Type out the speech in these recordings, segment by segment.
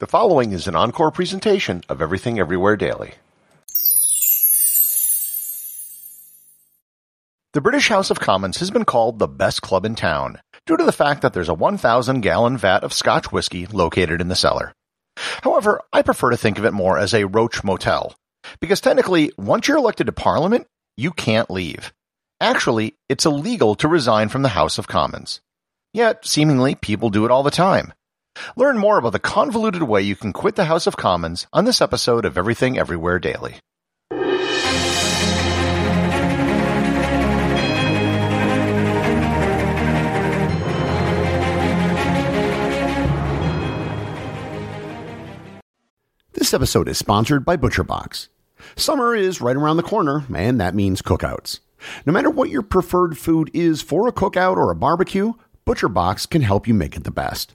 The following is an encore presentation of Everything Everywhere Daily. The British House of Commons has been called the best club in town due to the fact that there's a 1,000 gallon vat of Scotch whiskey located in the cellar. However, I prefer to think of it more as a roach motel, because technically, once you're elected to Parliament, you can't leave. Actually, it's illegal to resign from the House of Commons. Yet, seemingly, people do it all the time. Learn more about the convoluted way you can quit the House of Commons on this episode of Everything Everywhere Daily. This episode is sponsored by ButcherBox. Summer is right around the corner, and that means cookouts. No matter what your preferred food is for a cookout or a barbecue, ButcherBox can help you make it the best.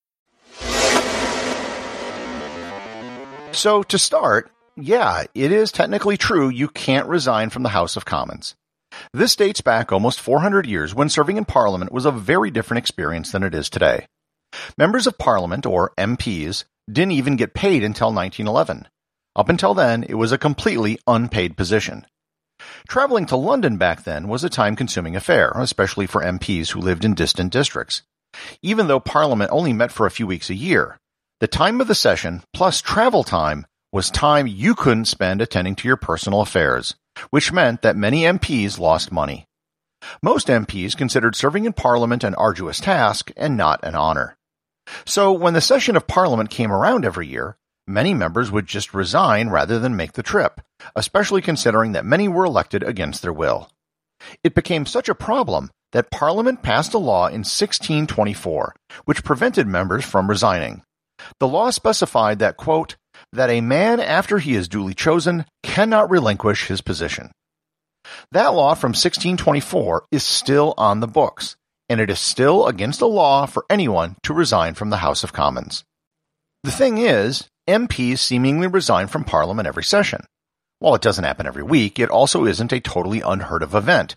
So, to start, yeah, it is technically true you can't resign from the House of Commons. This dates back almost 400 years when serving in Parliament was a very different experience than it is today. Members of Parliament, or MPs, didn't even get paid until 1911. Up until then, it was a completely unpaid position. Traveling to London back then was a time consuming affair, especially for MPs who lived in distant districts. Even though Parliament only met for a few weeks a year, the time of the session, plus travel time, was time you couldn't spend attending to your personal affairs, which meant that many MPs lost money. Most MPs considered serving in Parliament an arduous task and not an honor. So when the session of Parliament came around every year, many members would just resign rather than make the trip, especially considering that many were elected against their will. It became such a problem that Parliament passed a law in 1624, which prevented members from resigning. The law specified that, quote, that a man after he is duly chosen cannot relinquish his position. That law from 1624 is still on the books, and it is still against the law for anyone to resign from the House of Commons. The thing is, MPs seemingly resign from Parliament every session. While it doesn't happen every week, it also isn't a totally unheard of event,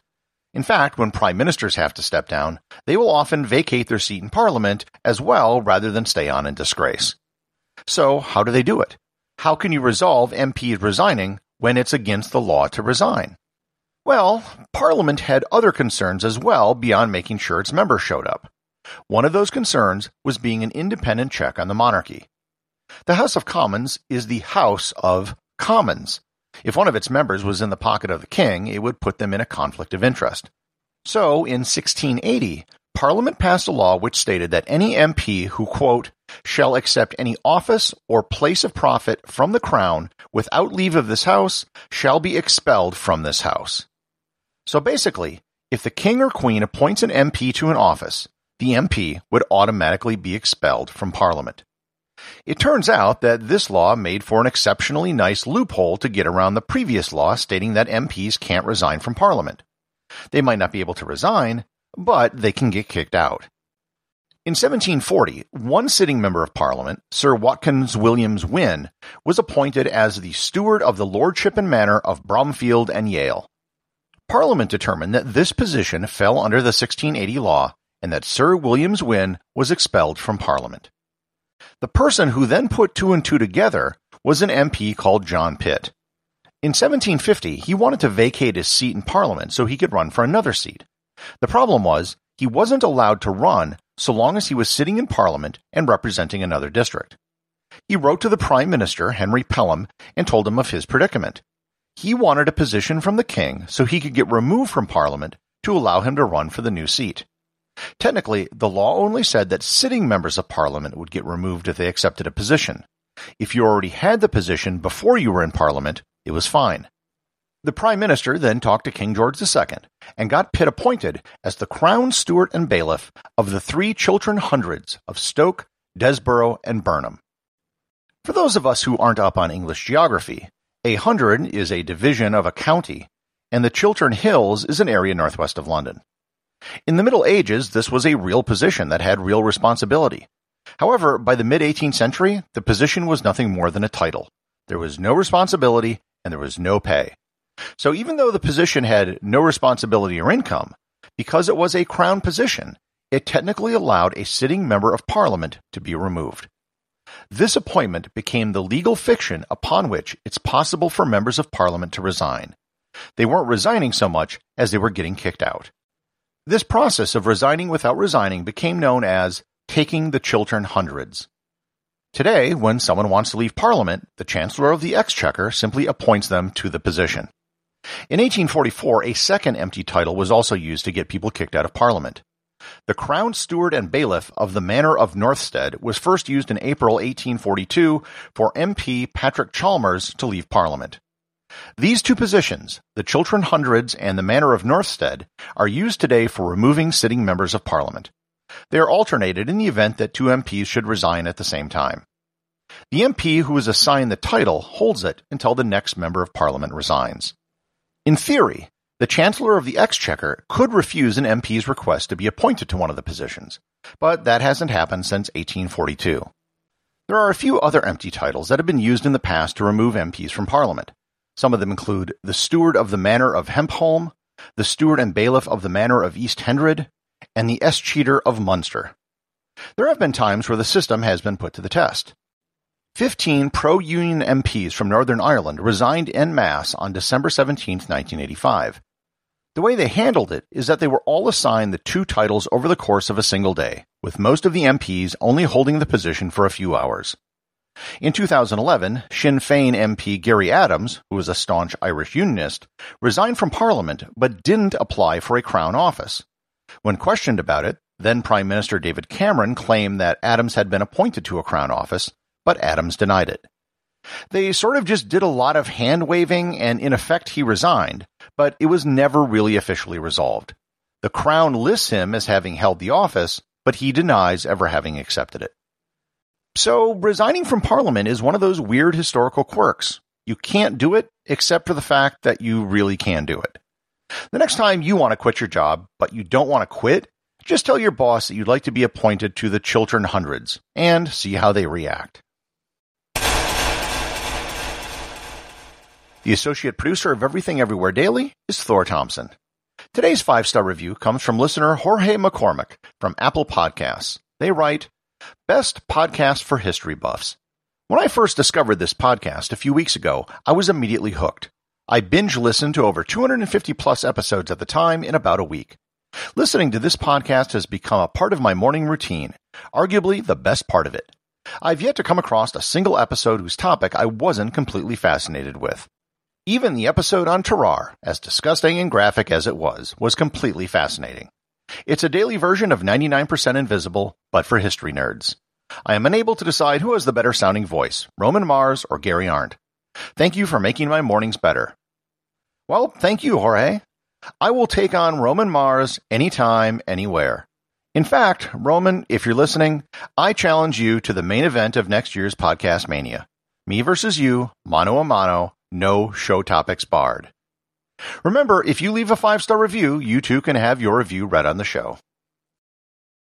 in fact, when prime ministers have to step down, they will often vacate their seat in parliament as well rather than stay on in disgrace. So, how do they do it? How can you resolve MPs resigning when it's against the law to resign? Well, Parliament had other concerns as well beyond making sure its members showed up. One of those concerns was being an independent check on the monarchy. The House of Commons is the House of Commons, if one of its members was in the pocket of the king, it would put them in a conflict of interest. So, in 1680, Parliament passed a law which stated that any MP who, quote, shall accept any office or place of profit from the crown without leave of this house shall be expelled from this house. So basically, if the king or queen appoints an MP to an office, the MP would automatically be expelled from Parliament. It turns out that this law made for an exceptionally nice loophole to get around the previous law stating that MPs can't resign from Parliament. They might not be able to resign, but they can get kicked out. In 1740, one sitting member of Parliament, Sir Watkins Williams Wynn, was appointed as the steward of the lordship and manor of Bromfield and Yale. Parliament determined that this position fell under the 1680 law and that Sir Williams Wynn was expelled from Parliament. The person who then put two and two together was an MP called John Pitt. In 1750, he wanted to vacate his seat in Parliament so he could run for another seat. The problem was, he wasn't allowed to run so long as he was sitting in Parliament and representing another district. He wrote to the Prime Minister, Henry Pelham, and told him of his predicament. He wanted a position from the King so he could get removed from Parliament to allow him to run for the new seat. Technically, the law only said that sitting members of Parliament would get removed if they accepted a position. If you already had the position before you were in Parliament, it was fine. The Prime Minister then talked to King George II and got Pitt appointed as the Crown Steward and Bailiff of the three Chiltern Hundreds of Stoke, Desborough, and Burnham. For those of us who aren't up on English geography, a hundred is a division of a county, and the Chiltern Hills is an area northwest of London. In the Middle Ages, this was a real position that had real responsibility. However, by the mid 18th century, the position was nothing more than a title. There was no responsibility and there was no pay. So even though the position had no responsibility or income, because it was a crown position, it technically allowed a sitting member of parliament to be removed. This appointment became the legal fiction upon which it's possible for members of parliament to resign. They weren't resigning so much as they were getting kicked out. This process of resigning without resigning became known as taking the Chiltern Hundreds. Today, when someone wants to leave Parliament, the Chancellor of the Exchequer simply appoints them to the position. In 1844, a second empty title was also used to get people kicked out of Parliament. The Crown Steward and Bailiff of the Manor of Northstead was first used in April 1842 for MP Patrick Chalmers to leave Parliament. These two positions, the Chiltern Hundreds and the Manor of Northstead, are used today for removing sitting members of Parliament. They are alternated in the event that two MPs should resign at the same time. The MP who is assigned the title holds it until the next member of Parliament resigns. In theory, the Chancellor of the Exchequer could refuse an MP's request to be appointed to one of the positions, but that hasn't happened since 1842. There are a few other empty titles that have been used in the past to remove MPs from Parliament. Some of them include the Steward of the Manor of Hempholme, the Steward and Bailiff of the Manor of East Hendred, and the Escheator of Munster. There have been times where the system has been put to the test. Fifteen pro-Union MPs from Northern Ireland resigned en masse on December 17, 1985. The way they handled it is that they were all assigned the two titles over the course of a single day, with most of the MPs only holding the position for a few hours. In 2011, Sinn Féin MP Gerry Adams, who was a staunch Irish Unionist, resigned from Parliament but didn't apply for a Crown office. When questioned about it, then Prime Minister David Cameron claimed that Adams had been appointed to a Crown office, but Adams denied it. They sort of just did a lot of hand waving, and in effect, he resigned, but it was never really officially resolved. The Crown lists him as having held the office, but he denies ever having accepted it. So, resigning from Parliament is one of those weird historical quirks. You can't do it except for the fact that you really can do it. The next time you want to quit your job, but you don't want to quit, just tell your boss that you'd like to be appointed to the Chiltern Hundreds and see how they react. The associate producer of Everything Everywhere Daily is Thor Thompson. Today's five star review comes from listener Jorge McCormick from Apple Podcasts. They write, Best podcast for history buffs. When I first discovered this podcast a few weeks ago, I was immediately hooked. I binge listened to over 250 plus episodes at the time in about a week. Listening to this podcast has become a part of my morning routine, arguably the best part of it. I've yet to come across a single episode whose topic I wasn't completely fascinated with. Even the episode on Tarrare, as disgusting and graphic as it was, was completely fascinating. It's a daily version of 99% Invisible, but for history nerds. I am unable to decide who has the better sounding voice, Roman Mars or Gary Arndt. Thank you for making my mornings better. Well, thank you, Jorge. I will take on Roman Mars anytime, anywhere. In fact, Roman, if you're listening, I challenge you to the main event of next year's Podcast Mania. Me versus you, mano a mano, no show topics barred. Remember, if you leave a five star review, you too can have your review read on the show.